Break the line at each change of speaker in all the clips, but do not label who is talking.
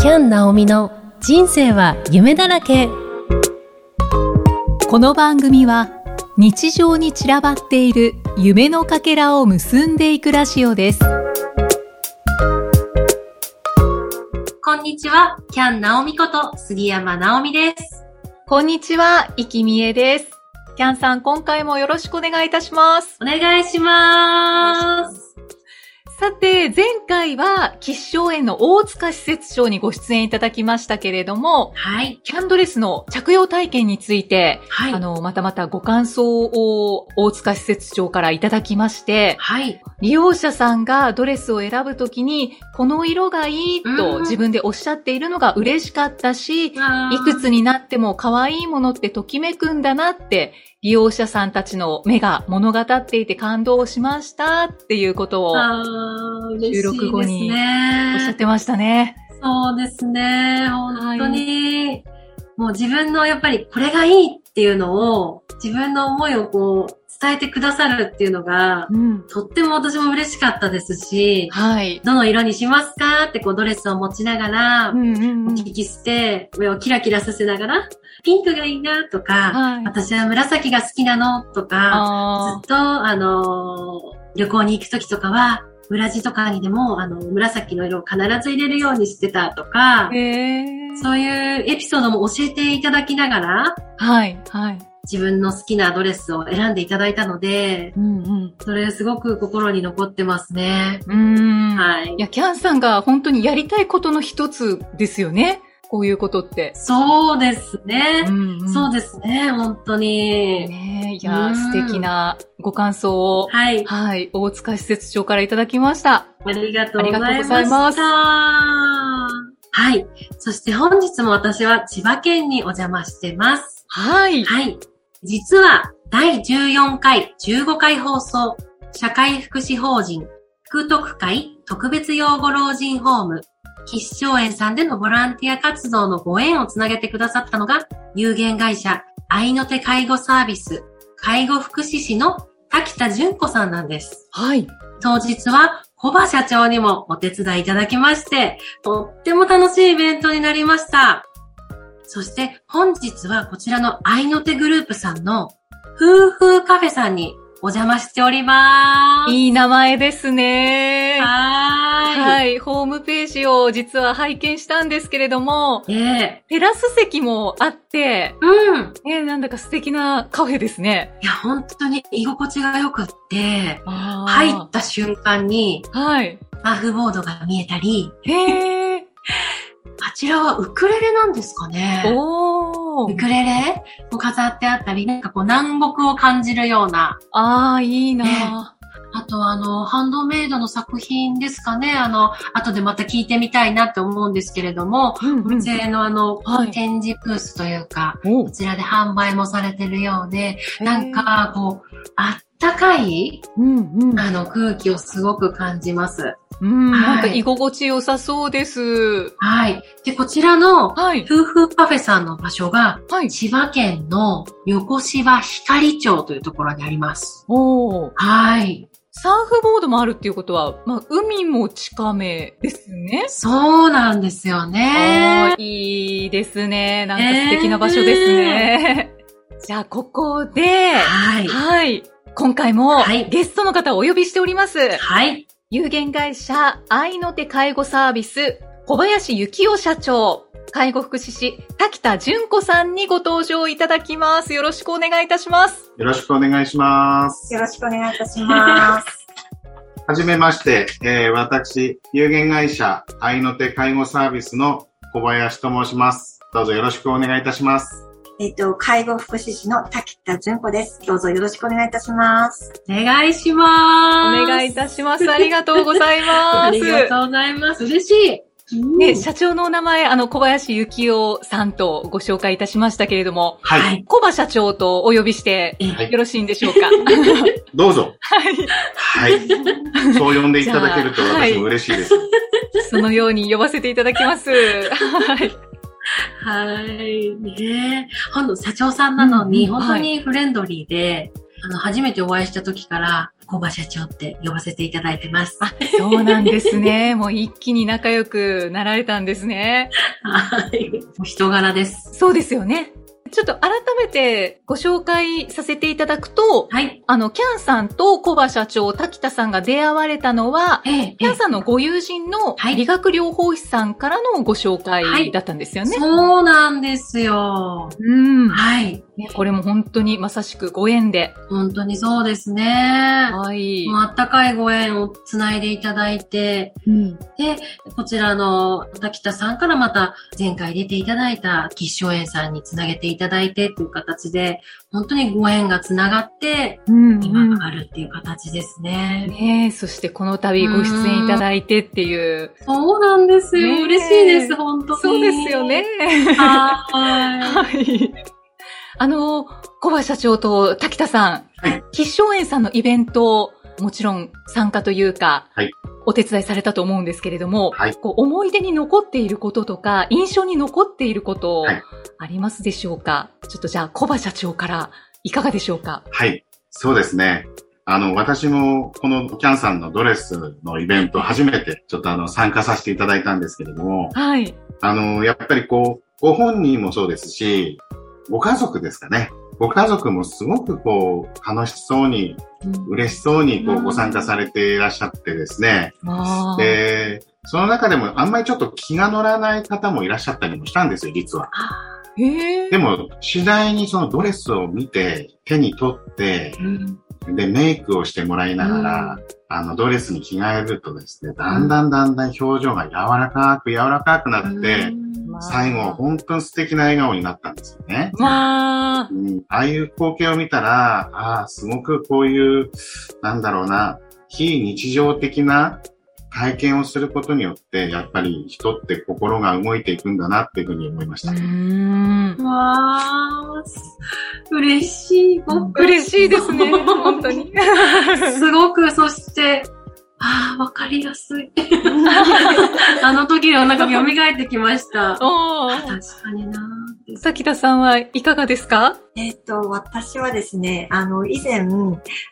キャン・ナオミの人生は夢だらけ。
この番組は日常に散らばっている夢のかけらを結んでいくラジオです。
こんにちは、キャン・ナオミこと杉山直美です。
こんにちは、いきみえです。キャンさん今回もよろしくお願いいたします。
お願いします。
さて、前回は、吉祥園の大塚施設長にご出演いただきましたけれども、
はい。
キャンドレスの着用体験について、
はい。
あの、またまたご感想を大塚施設長からいただきまして、
はい。
利用者さんがドレスを選ぶときに、この色がいい
うん
と自分でおっしゃっているのが嬉しかったし、い
い
くつになっても可愛いものってときめくんだなって、利用者さんたちの目が物語っていて感動しましたっていうことを。収録後にしゃってましたね。
そうですね。本当に、もう自分のやっぱりこれがいいっていうのを、自分の思いをこう、伝えてくださるっていうのが、
うん。
とっても私も嬉しかったですし、
はい。
どの色にしますかってこうドレスを持ちながら、
うんうんうん。
聞き捨て、目をキラキラさせながら、ピンクがいいなとか、
はい。
私は紫が好きなのとか、
あ
ずっと、あのー旅行に行くときとかは、裏地とかにでも、あの、紫の色を必ず入れるようにしてたとか。そういうエピソードも教えていただきながら、
はい。はい。
自分の好きなドレスを選んでいただいたので、
うんうん。
それすごく心に残ってますね。
うーん。
はい
いや、キャンさんが本当にやりたいことの一つですよね。こういうことって。
そうですね。
んん
そうですね、本当に。
ねえ、いうや
ん
ー、素敵なご感想を、
はい。
はい、大塚施設長からいただきました。
ありがとうございま
ありがとうござい
し
ます
た。はい。そして本日も私は千葉県にお邪魔してます。
はい。
はい。実は第14回、15回放送、社会福祉法人、福徳会特別養護老人ホーム、吉祥園さんでのボランティア活動のご縁をつなげてくださったのが、有限会社、愛の手介護サービス、介護福祉士の滝田純子さんなんです。
はい。
当日は、小葉社長にもお手伝いいただきまして、とっても楽しいイベントになりました。そして本日はこちらの愛の手グループさんの夫婦カフェさんにお邪魔しております。
いい名前ですね。
はーい。
はい。ホームページを実は拝見したんですけれども、
え
テラス席もあって、
うん。
えーなんだか素敵なカフェですね。
いや、本当に居心地が良くって、
入
入った瞬間に
はい。
サーフボードが見えたり、
へー。
あちらはウクレレなんですかね。ウクレレ？も飾ってあったり、なんかこう南国を感じるような、
あー、いいな
あとあの、ハンドメイドの作品ですかね。あの、後でまた聞いてみたいなって思うんですけれども、
うん
うちのあの、
はい。
展示ブースというか、
お
こちらで販売もされてるようで、なん、かこう、あったかい、
うんうん。
あの、空気をすごく感じます。
うん、
はい
なんか居心地良さそうです。
はい。で、こちらの、
はい。
夫婦カフェさんの場所が、
はい。
千葉県の横芝光町というところにあります。
おー。
はい。
サーフボードもあるっていうことは、まあ、海も近めですね。
そうなんですよ
あ
ね
ー。いいですね。なんか素敵な場所ですね。じゃあ、ここで、
はい。
はい。今回も
はい
ゲストの方をお呼びしております。
はい。
有限会社愛の手介護サービス小林幸雄社長、介護福祉士滝田純子さんにご登場いただきます。よろしくお願いいたします。
よろしくお願いします。
よろしくお願いいたします。
はじめまして、えー私、有限会社愛の手介護サービスの小林と申します。どうぞよろしくお願いいたします。
えっと、介護福祉士の滝田純子です。どうぞよろしくお願いいたします。
お願いし
お
ます。
願いいたします。ありがとうございます。
ありがとうございます。嬉しい。
ね、社長のお名前、あの、小林幸雄さんとご紹介いたしましたけれども、
はい。
はい
小葉社長とお呼びしてよろしいんでしょうか？
どうぞ。
はい。
はい。そう呼んでいただけると 私も嬉しいです。
そのように呼ばせていただきます。はい。
はい。ねえ。ほんと、社長さんなのに、
うんうん
本当にフレンドリーで、あの、初めてお会いした時から、小葉社長って呼ばせていただいてます。
あ、そうなんですね。もう一気に仲良くなられたんですね。
はい。お人柄です。
そうですよね。ちょっと改めてご紹介させていただくと、
はい。
あの、キャンさんと小葉社長、滝田さんが出会われたのは、
ええ、
キャンさんのご友人の
はい
理学療法士さんからのご紹
はい
介だったんですよね。
そうなんですよ。
うん、
はい。
ね。これも本当にまさしくご縁で。
本当にそうですね。
はい。
もうあったかいご縁をつないでいただいて、
うん
で、こちらの滝田さんからまた前回出ていただいた吉祥園さんにつなげていただいてっていう形で、本当にご縁がつながって、
うん
今があるっていう形ですね。
ねえ、そしてこの度ご出演いただいてっていう。
そうなんですよ。嬉しいです、本当に。
そうですよね。。
は
はい。あの、小葉社長と滝田さん、
はい
吉祥園さんのイベント、もちろん参加というか、
はい
お手伝いされたと思うんですけれども、
はい
こう思い出に残っていることとか、印象に残っていること、
はい
ありますでしょうか？ちょっとじゃあ、小葉社長からいかがでしょうか？
はい。そうですね。あの、私もこのキャンさんのドレスのイベント初めてちょっとあの参加させていただいたんですけれども、
はい。
あの、やっぱりこう、ご本人もそうですし、ご家族ですかね。ご家族もすごくこう、楽しそうに、
い。
嬉しそうにこ
う
うんご参加されていらっしゃってですね。で、その中でもあんまりちょっと気が乗らない方もいらっしゃったりもしたんですよ、実は。でも、次第にそのドレスを見て、手に取って、
うん
で、メイクをしてもらいながら、あの、ドレスに着替えるとですね、だんだんだんだん表情が柔らかく柔らかくなって、
まあ
最後、本当に素敵な笑顔になったんですよね。
まあ、
うん、ああいう光景を見たら、ああ、すごくこういう、なんだろうな、非日常的な体験をすることによって、やっぱり人って心が動いていくんだなっていうふうに思いました。
うーん。
わー、嬉しい。僕
嬉しいですね、本当に。
すごく、そして、ああ、わかりやすい。あの時のなんか蘇ってきました。確かになーって
さきたさんはいかがですか？
えっ、と、私はですね、あの、以前、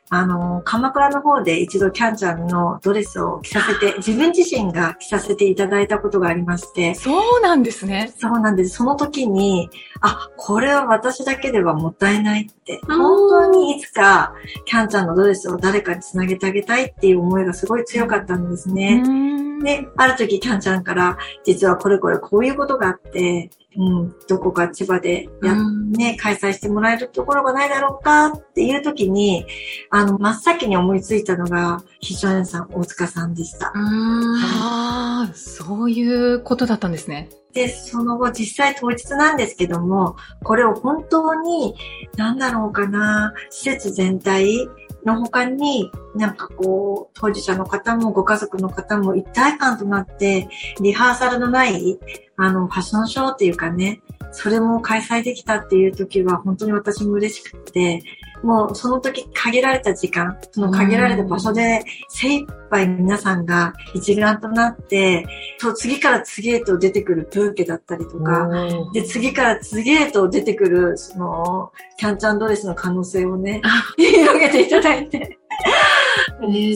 あの、鎌倉の方で一度キャンちゃんのドレスを着させて、自分自身が着させていただいたことがありまして、
そうなんですね。
そうなんです。その時に、あ、これは私だけではもったいないって、
うん
本当にいつかキャンちゃんのドレスを誰かにつなげてあげたいっていう思いがすごい強かったんですね。
ね
で、ある時キャンちゃんから、実はこれこれこういうことがあって、うん、どこか千葉でやね、開催してもらえるところがないだろうかっていう時に、あの、真っ先に思いついたのが、非常園さん、大塚さんでした。
ああ、そういうことだったんですね。
で、その後、実際当日なんですけども、これを本当に、なんだろうかな、施設全体の他に、なんかこう、当事者の方もご家族の方も一体感となって、リハーサルのない、あの、ファッションショーっていうかね、それも開催できたっていう時は本当に私も嬉しくって、もうその時限られた時間、その限られた場所で精一杯皆さんが一丸となって、そう次から次へと出てくるブーケだったりとか、で、次から次へと出てくる、その、キャンチャンドレスの可能性をね、広げていただいて、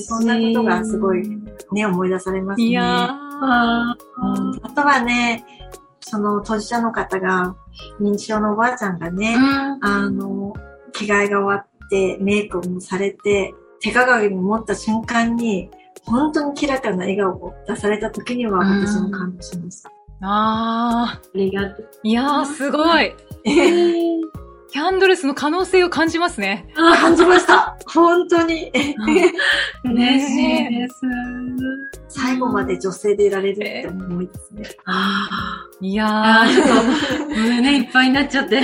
そんなことがすごいね、思い出されますね。
いや
あ
とはね、その当事者の方が、認知症のおばあちゃんがね、
ー
あの、着替えが終わって、メイクもされて、手鏡に持った瞬間に、本当にキラキラな笑顔を出された時には私も感動しました。
ああ、
ありがとう。
いやー、すごい。キャンドレスの可能性を感じますね。
感じました。本当に。
嬉しいです。
最後まで女性でいられるって思いですね。
あ
いや
あ、ちょっ
ー、
と胸いっぱいになっちゃって。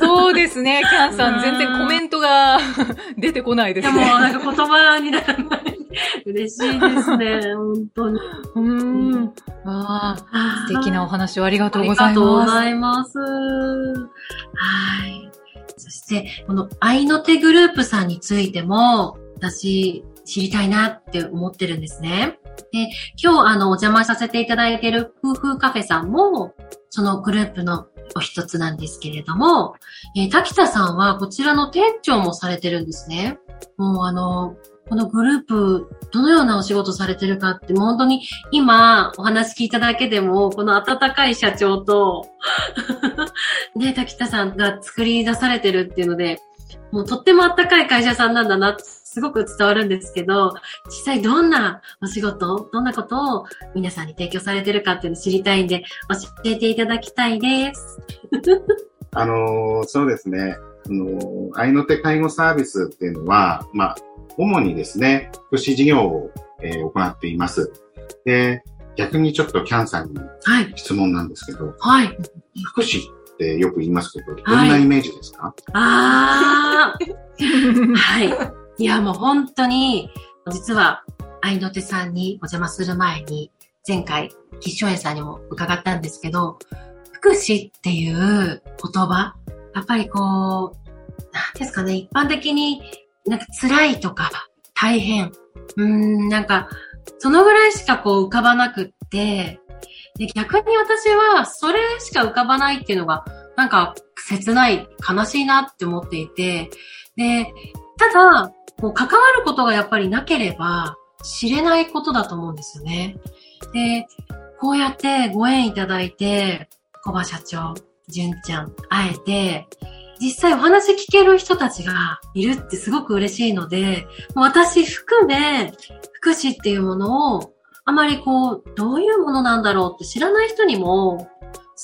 そうですね。キャンさん、全然コメントが 出てこないで
ですも、
ね。
なんか言葉にならない。嬉しいですね、本当に。
うーん。ああ、素敵なお話をありがとうござい
ありがとうご
ます。
ざいます。はい。そして、この愛の手グループさんについても、私、知りたいなって思ってるんですね。で、今日、あの、お邪魔させていただいている夫婦カフェさんも、そのグループのお一つなんですけれども、えー滝田さんはこちらの店長もされてるんですね。もうあの、このグループ、どのようなお仕事されてるかって、もう本当に今お話聞いただけでも、この温かい社長と、ね、滝田さんが作り出されてるっていうので、もうとっても温かい会社さんなんだな、すごく伝わるんですけど、実際どんなお仕事、どんなことを皆さんに提供されてるかっていうのを知りたいんで、教えていただきたいです。
あのーそうですね。あのー愛の手介護サービスっていうのは、まあ、主にですね、福祉事業を、えー行っています。で、逆にちょっとキャンさんに
はい。
質問なんですけど、
はい。
福祉ってよく言いますけど、どんなイメージですか、
あー。はい。いや、もう本当に、実は、愛の手さんにお邪魔する前に、前回、吉祥園さんにも伺ったんですけど、福祉っていう言葉、やっぱりこう、なんですかね、一般的になんか辛いとか、大変、うん、なんか、そのぐらいしかこう浮かばなくって、で、逆に私はそれしか浮かばないっていうのが、なんか切ない、悲しいなって思っていて、で、ただ、こう関わることがやっぱりなければ知れないことだと思うんですよね。で、こうやってご縁いただいて、小葉社長、純ちゃん、会えて、実際お話聞ける人たちがいるってすごく嬉しいので、もう私含め、福祉っていうものを、あまりこう、どういうものなんだろうって知らない人にも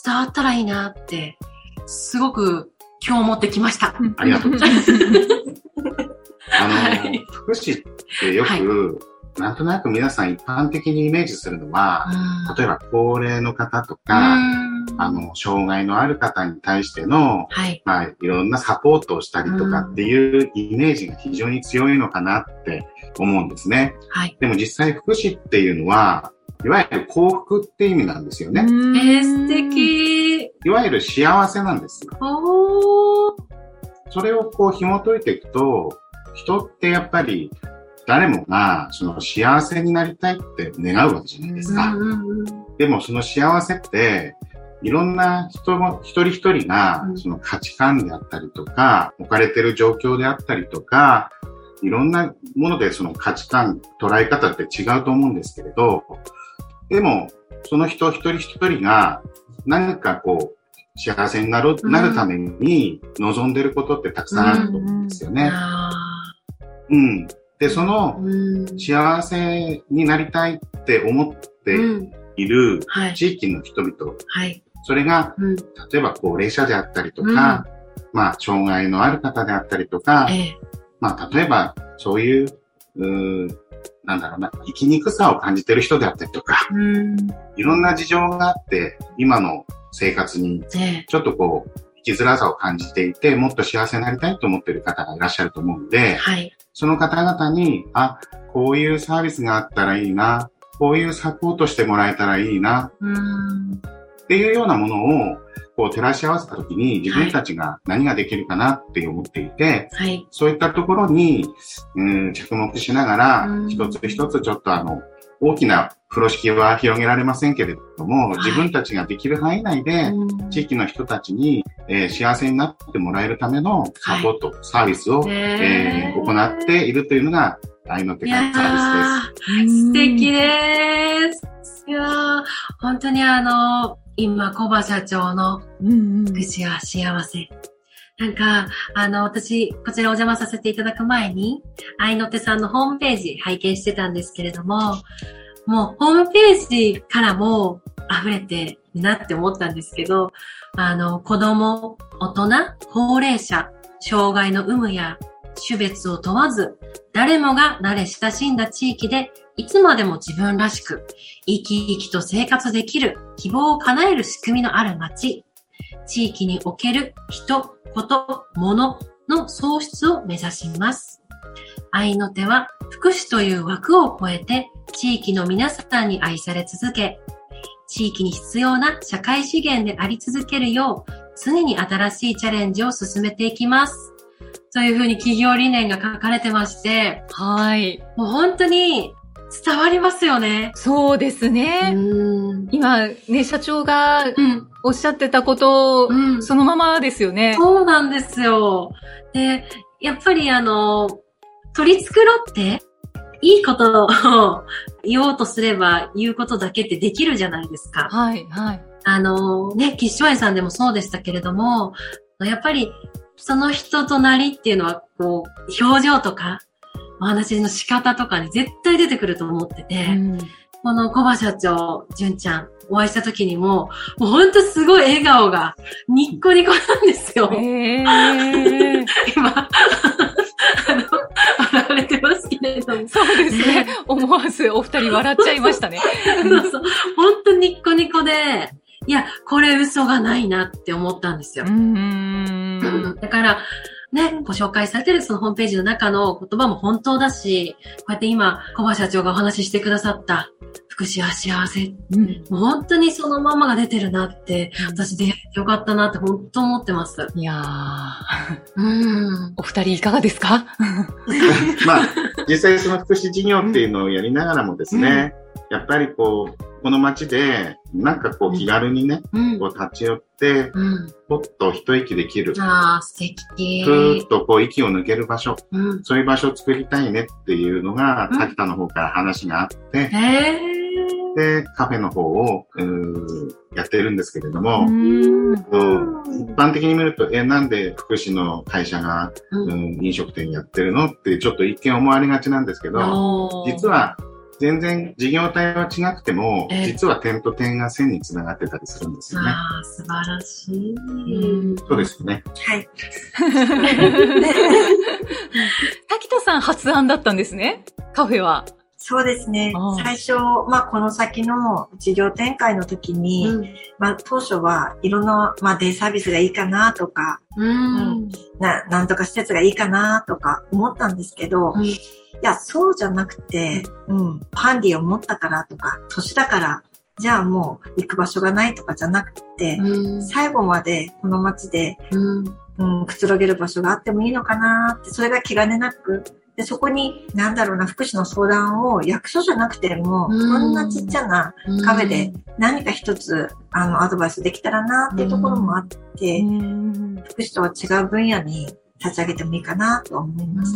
伝わったらいいなって、すごく今日思ってきました。
ありがとうございます。あのー
はい。
福祉ってよく、
はい。
なんとなく皆さん一般的にイメージするのは、
うん。
例えば高齢の方と
う
か、
ん
あの、障害のある方に対しての、
はい。
まあ、いろんなサポートをしたりとかっていうイメージが非常に強いのかなって思うんですね。
はい。
でも実際福祉っていうのは、いわゆる幸福って意味なんですよね。
えー、素敵。
いわゆる幸せなんですよ。
おー。
それをこう紐解いていくと、人ってやっぱり誰もがその幸せになりたいって願うわけじゃないですか。でもその幸せって、いろんな人も、一人一人が
う、ん
その価値観であったりとか、置かれてる状況であったりとか、いろんなものでその価値観、捉え方って違うと思うんですけれど、でも、その人一人一人が、何かこう、幸せになる、
うん
なるために望んでることってたくさんあると思うんですよね。
あ
うん。で、そ
ー
の
うん
幸せになりたいって思って
うん
いる
はい。
地域の人々、
はい。
それが、
うん。
例えば高齢者であったりとか、まあ、障害のある方であったりとか、
ええ。
まあ、例えば、そういう、うーなんだろうな、生きにくさを感じてる人であったりとか、
うん。
いろんな事情があって、今の生活に
ええ。
ちょっとこう、生きづらさを感じていて、もっと幸せになりたいと思っている方がいらっしゃると思うので、
はい。
その方々に、あ、こういうサービスがあったらいいな、こういうサポートしてもらえたらいいな、
うん。
っていうようなものを、こう照らし合わせたときに自分たちが何ができるかなって思っていて、
はい。
そういったところに、うん、着目しながら
う、ん。
一つ一つちょっとあの、大きな風呂敷は広げられませんけれども、
はい。
自分たちができる範囲内で、
うん。
地域の人たちに、えー幸せになってもらえるためのサポート、サービスを、えー行っているというのが、愛の手
いや
紙サービスです。
ー素敵です。いやー本当にあの、今、コバ社長の
うんうん
福祉は幸せ。なんか、あの、私、こちらお邪魔させていただく前に、愛の手さんのホームページ拝見してたんですけれども、もう、ホームページからも溢れてるなって思ったんですけど、あの、子供、大人、高齢者、障害の有無や種別を問わず、誰もが慣れ親しんだ地域で、いつまでも自分らしく、生き生きと生活できる、希望を叶える仕組みのある街、地域における人、こと、物の創出を目指します。愛の手は福祉という枠を超えて地域の皆さんに愛され続け、地域に必要な社会資源であり続けるよう常に新しいチャレンジを進めていきます。というふうに企業理念が書かれてまして、
はい。
もう本当に伝わりますよね。
そうです
う
ね。
ん。
今、ね、社長が
うん。
おっしゃってたこと、
うん
そのままですよね。
そうなんですよ。で、やっぱりあの、取り繕って、いいことを言おうとすれば言うことだけってできるじゃないですか。
はい、はい。
あのね、吉祥園さんでもそうでしたけれども、やっぱりその人となりっていうのは、こう、表情とか、お話の仕方とかに絶対出てくると思ってて、
うん
この小葉社長、純ちゃん、お会いした時にも、もうほんとすごい笑顔が、ニッコニコなんですよ。
ええ
今、あの、笑われてますけれども。
そうですね。思わずお二人笑っちゃいましたね。
そうそう。本当ニッコニコで、いや、これ嘘がないなって思ったんですよ
う。ん。
だから、ね、ご紹介されてるそのホームページの中の言葉も本当だし、こうやって今、小葉社長がお話ししてくださった、福祉は幸せ。
うん
もう本当にそのままが出てるなって、私出会えてよかったなって本当思ってます。
いやー、
うん。
お二人いかがですか？
まあ、実際その福祉事業っていうのをやりながらもですね、やっぱりこう、この街で、なんかこう気軽にね、
うん。
こう立ち寄って、
うん。
ぽっと一息できる。
ああ、素敵。
ふーっとこう息を抜ける場所、
うん。
そういう場所を作りたいねっていうのが、
うん
滝田の方から話があって。で、カフェの方を、やってるんですけれども、一般的に見ると、え、なんで福祉の会社が、
う。
うんん、飲食店やってるのってちょっと一見思われがちなんですけど、実、は全然事業体は違くても、
ええ
実は点と点が線につながってたりするんですよね。
ああ、素晴らしい。
うん
そうですね。
はい。
滝田さん発案だったんですね？カフェは。
そうですね。最初、まあ、この先の事業展開の時に、
うん。
まあ、当初はいろんな、まあ、デイサービスがいいかなとか、
うん。
な、なんとか施設がいいかなとか思ったんですけど、
うん
いや、そうじゃなくて、うん、ハンディを持ったからとか、年だから、じゃあもう行く場所がないとかじゃなくて、
うん。
最後までこの街で、
うん。
うん、くつろげる場所があってもいいのかなって、それが気兼ねなく、で、そこに、なんだろうな、福祉の相談を役所じゃなくても、
うん。
こんなちっちゃなカフェで何か一つ、あの、アドバイスできたらなっていうところもあって、
うん。
福祉とは違う分野に立ち上げてもいいかなと思います。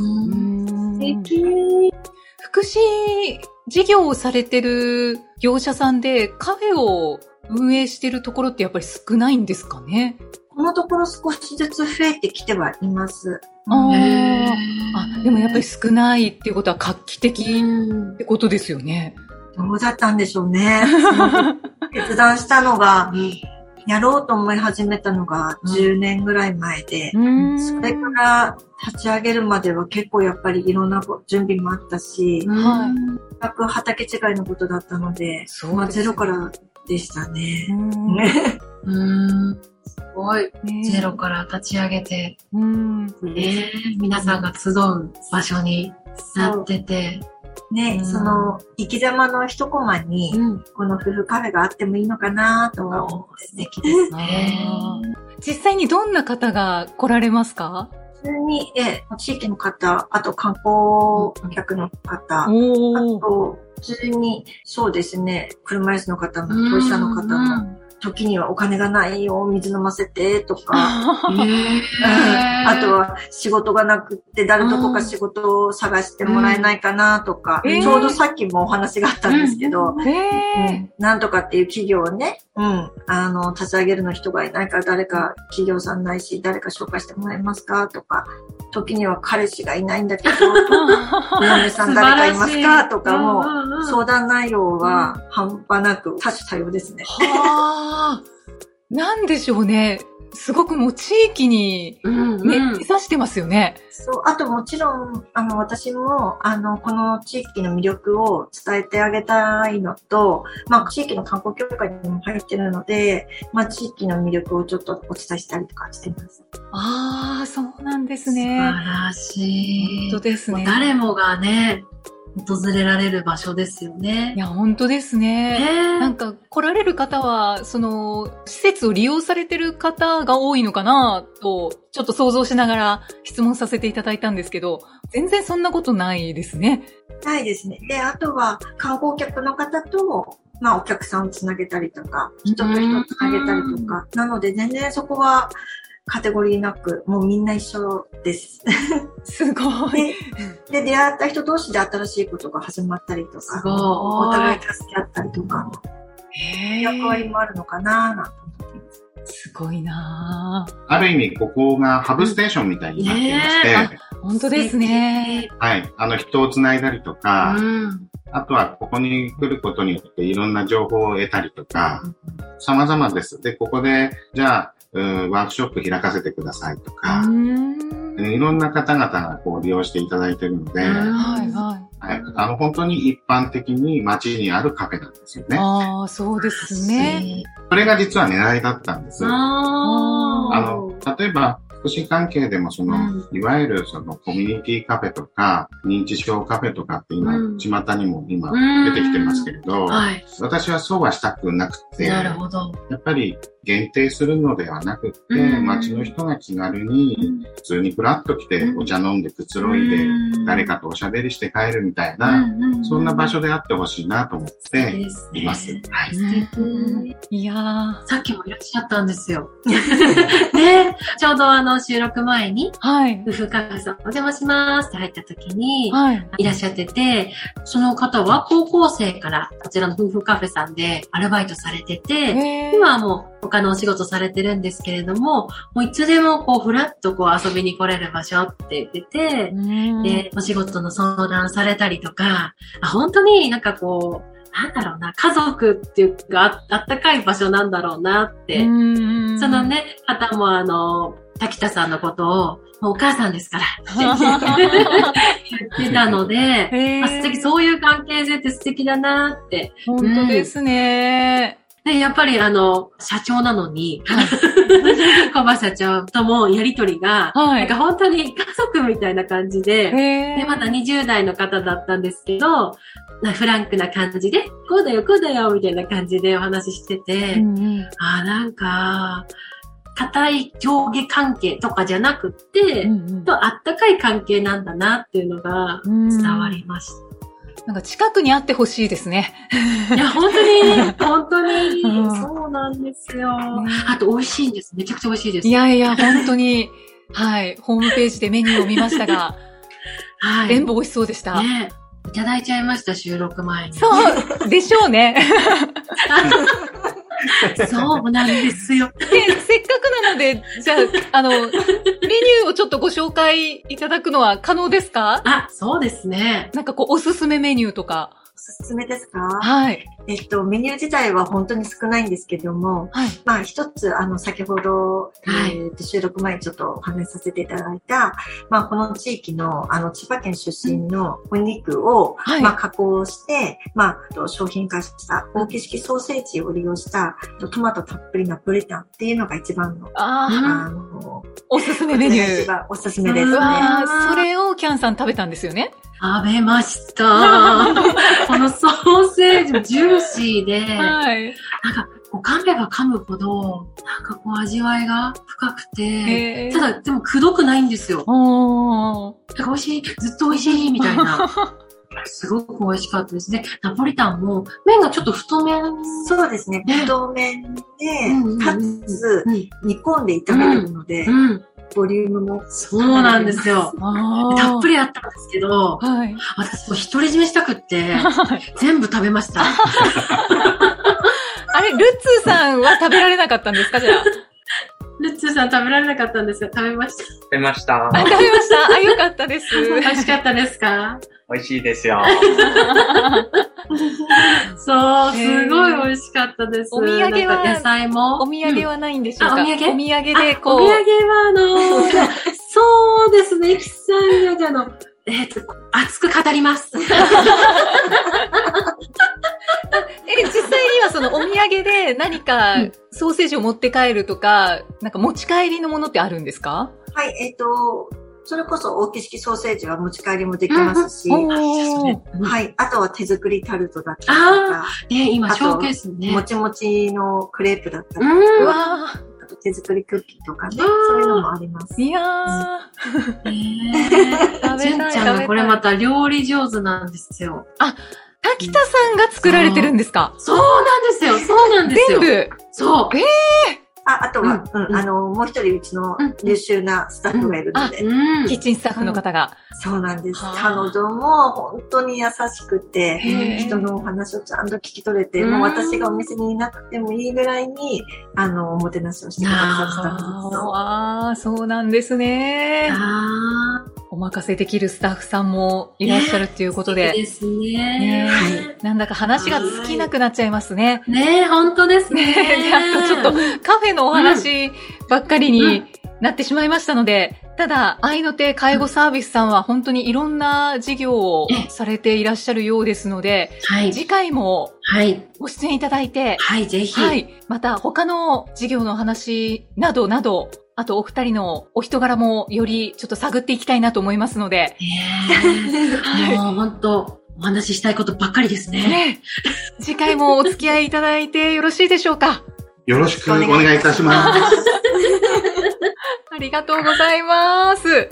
福祉事業をされてる業者さんでカフェを運営してるところってやっぱり少ないんですかね？
このところ少しずつ増えてきてはいます。
ああ、でもやっぱり少ないっていうことは画期的
うん
ってことですよね。
どうだったんでしょうね。決断したのが、やろうと思い始めたのが
うん
10年ぐらい前で、
うん
それから立ち上げるまでは結構やっぱりいろんな準備もあったし、
はい
全く畑違いのことだったので、
そうです
まあゼロからでしたね。
うん
うん。すごい。
ね
ゼロから立ち上げて、
うん
ね、皆さんが集う場所になってて。
ね、
うん
その生き様の一コマに、
ん。
この夫婦カフェがあってもいいのかなとは思って
素敵ですね。
実際にどんな方が来られますか？
普通に、え、地域の方、あと観光客の方、あ
おー。
と、普通に、そうですね、車椅子の方も、当事者の方も、時にはお金がないよ、水飲ませて、とか、
うん。
あとは仕事がなくって、誰どこか仕事を探してもらえないかな、とか、
うん。
ちょうどさっきもお話があったんですけど、
へ
う
え。
ん。なんとかっていう企業をね、うん、あの、立ち上げるの人がいないから誰か企業さんないし、誰か紹介してもらえますか？とか、時には彼氏がいないんだけど、お嫁さん誰かいますか？とかも、
も
相談内容は半端なく多種多様ですね。
はあ。なんでしょうね。すごくもう地域に
うん
めっちゃ刺してますよね。
そう、あともちろん、あの、私も、あの、この地域の魅力を伝えてあげたいのと、まあ、地域の観光協会にも入ってるので、まあ、地域の魅力をちょっとお伝えしたりとかしてます。
ああ、そうなんです
素晴
ね。
らしい。
本当ですね。
もう誰もがね、訪れられる場所ですよ
い
ね。
や、本当ですね。
ね
なんか来られる方は、その、施設を利用されてる方が多いのかなと、ちょっと想像しながら質問させていただいたんですけど、全然そんなことないですね。
ないですね。で、あとは観光客の方と、まあお客さんをつなげたりとか、人と人をつなげたりとか、なので全然そこはカテゴリーなく、もうみんな一緒です。
すごい。
で、で、出会った人同士で新しいことが始まったりとか、
すごい。
お互い助け合ったりとか、
へ
役割
ー
もあるのかななんて思っています。
すごいなぁ
ある意味、ここがハブステーションみたいになっていまして、
ね
本当ですね。
はい。あの、人を繋いだりとか、
うん。
あとは、ここに来ることによっていろんな情報を得たりとか、様々です。で、ここで、じゃあ、うんワークショップ開かせてくださいと
う
か、
ん。
いろんな方々がこう利用していただいているので、
うん
はいはい。
はい、あの、本当に一般的に街にあるカフェなんですよね。
ああ、そうですね。
それが実は狙いだったんです。あの、例えば、福祉関係でもその、
うん
いわゆるそのコミュニティカフェとか、認知症カフェとかって今、
うん
巷にも今
うん
出てきてますけれど、
はい。
私はそうはしたくなくて、
なるほど。
やっぱり限定するのではなくって、
うん。
街の人が気軽に普通にフラッと来て
うん。
お茶飲んでくつろいで、誰かとおしゃべりして帰るみたいな、そんな場所であってほしいなと思っています。はい。
うん。いやー。
さっきもいらっしゃったんですよ。ね、ちょうどあの収録前に、
はい。
夫婦カフェさんお邪魔しますって入った時に、
はい。
いらっしゃってて、その方は高校生からこちらの夫婦カフェさんでアルバイトされてて、今はもう他のお仕事されてるんですけれども、もういつでもこうフラッとこう遊びに来れる場所って言ってて、
うん
で、お仕事の相談されたりとか、あ本当になんかこう、なんだろうな、家族っていうかああったかい場所なんだろうなって、
うん
そのね、方もあの、滝田さんのことを、もうお母さんですからって言ってたので、あ素敵、そういう関係性って素敵だなって。
本当ですね。
で、やっぱりあの、社長なのに、小葉社長ともやりとりが、
はい。
なんか本当に家族みたいな感じで、
へ
で、まだ20代の方だったんですけど、なフランクな感じで、こうだよ、こうだよ、みたいな感じでお話ししてて、
うんうん。
あーなんか、固い上下関係とかじゃなくって、
うんうん。
とあったかい関係なんだなっていうのが伝わりまし
なんか近くにあってほしいですね。
た。いや、本当に、本当に、
うん
そうなんですよ。あと、美味しいんです。めちゃくちゃ美味しいです。
いやいや、本当に、はい、ホームページでメニューを見ましたが、
はい。
全部美味しそうでした。
ねいただいちゃいました、収録前に。
そう、でしょうね。
そうなんですよ。
で、せっかくなので、じゃあ、あの、メニューをちょっとご紹介いただくのは可能ですか？
あ、そうですね。
なんかこう、おすすめメニューとか。
おすすめですか？
はい。
えっと、メニュー自体は本当に少ないんですけども、
はい。
まあ一つ、あの、先ほど、
はい
えーと収録前にちょっとお話しさせていただいた、まあこの地域の、あの、千葉県出身のお肉を、
はい
まあ加工して、まあ、商品化した大き式ソーセージを利用した、トマトたっぷりなブレタンっていうのが一番の、
ああ、
あの、
おすすめメニュー。
おすすめです
う
ね。
それをキャンさん食べたんですよね。
食べました。このソーセージジューシーで、
はい。
なんか、こう噛めば噛むほど、なんかこう味わいが深くて、
へー
ただ、でもくどくないんですよ。
おー。
なんか美味しい、ずっと美味しい、みたいな。すごく美味しかったですね。ナポリタンも、麺がちょっと太麺。
そうですね。
ね
太麺で
うんうんうん、
かつ、
うん。
煮込んで炒めるので、
うん。
ボリュームも。
そうなんですよ。たっぷりあったんですけど、
はい。
私もう独り占めしたくって、全部食べました。
あれ、ルッツーさんは食べられなかったんですかじゃあ？
ルッツーさん食べられなかったんですよ。食べました。
食べました
あ、。食べました。あ、よかったです。
美味しかったですか？
美味しいですよ。
そう、すごい美味しかったです。
お土産は？
野菜も？
お土産はないんでしょうか、
うんあお土産？
お土産でこう。
お土産はあのー そうですね、キさんがあの、えっ、と、熱く語ります。
え、実際にはそのお土産で何か
うん
ソーセージを持って帰るとか、なんか持ち帰りのものってあるんですか？
はい、えっ、と、それこそ大き式ソーセージは持ち帰りもできますし、はい、あとは手作りタルトだったりとか、
ね、今、
あと
ショーケースね。
もちもちのクレープだったり、
うん。
うわ
あと手作りクッキーとかね、
うん
そういうのもあります
ー。いや
ね
食べたい
純ちゃんがこれまた料理上手なんですよ。
ー、滝田さんが作られてるんですか？
そうなんですよ。そうなんですよ。
全部？
そう。
あ、あとは、
うん
うんあの、もう一人うちの
うん
優秀なスタッフがいるので、
うん。
キッチンスタッフの方が。
そうなんです。
はあ
彼女も本当に優しくて、人のお話をちゃんと聞き取れて、
うん
もう私がお店にいなくてもいいぐらいに、あの、おもてなしをしてくださるスタッフです。
ああ、そうなんですね。
あ
お任せできるスタッフさんもいらっしゃるっていうこと
あ、
で。
です
ね
ね。
なんだか話が尽きなくなっちゃいますね。
ねえ、本当ですね。
で、あとちょっとカフェのお話ばっかりになってしまいましたので、ただ、愛の手介護サービスさんは本当にいろんな事業をされていらっしゃるようですので、
はい。
次回も
はい。
ご出演いただいて、
はい、ぜひ。
はい。また他の事業の話などなど、あとお二人のお人柄もよりちょっと探っていきたいなと思いますので、
ねえもう本当、お話ししたいことばっかりですね。
ね、次回もお付き合いいただいてよろしいでしょうか
よろしくお願いいたします。
ありがとうございます。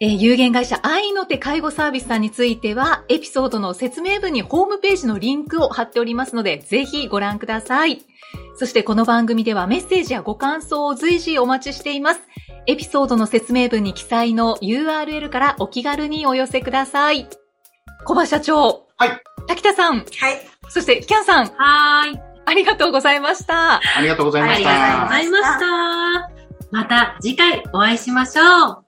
えー有限会社愛の手介護サービスさんについては、エピソードの説明文にホームページのリンクを貼っておりますので、ぜひご覧ください。そしてこの番組ではメッセージやご感想を随時お待ちしています。エピソードの説明文に記載の URL からお気軽にお寄せください。小葉社長。
はい。
滝田さん。
はい。
そしてキャンさん。
はーい。
ありがとうございました。
ありがとうございまし
ありがとうご
た。
ざいました。また次回お会いしましょう。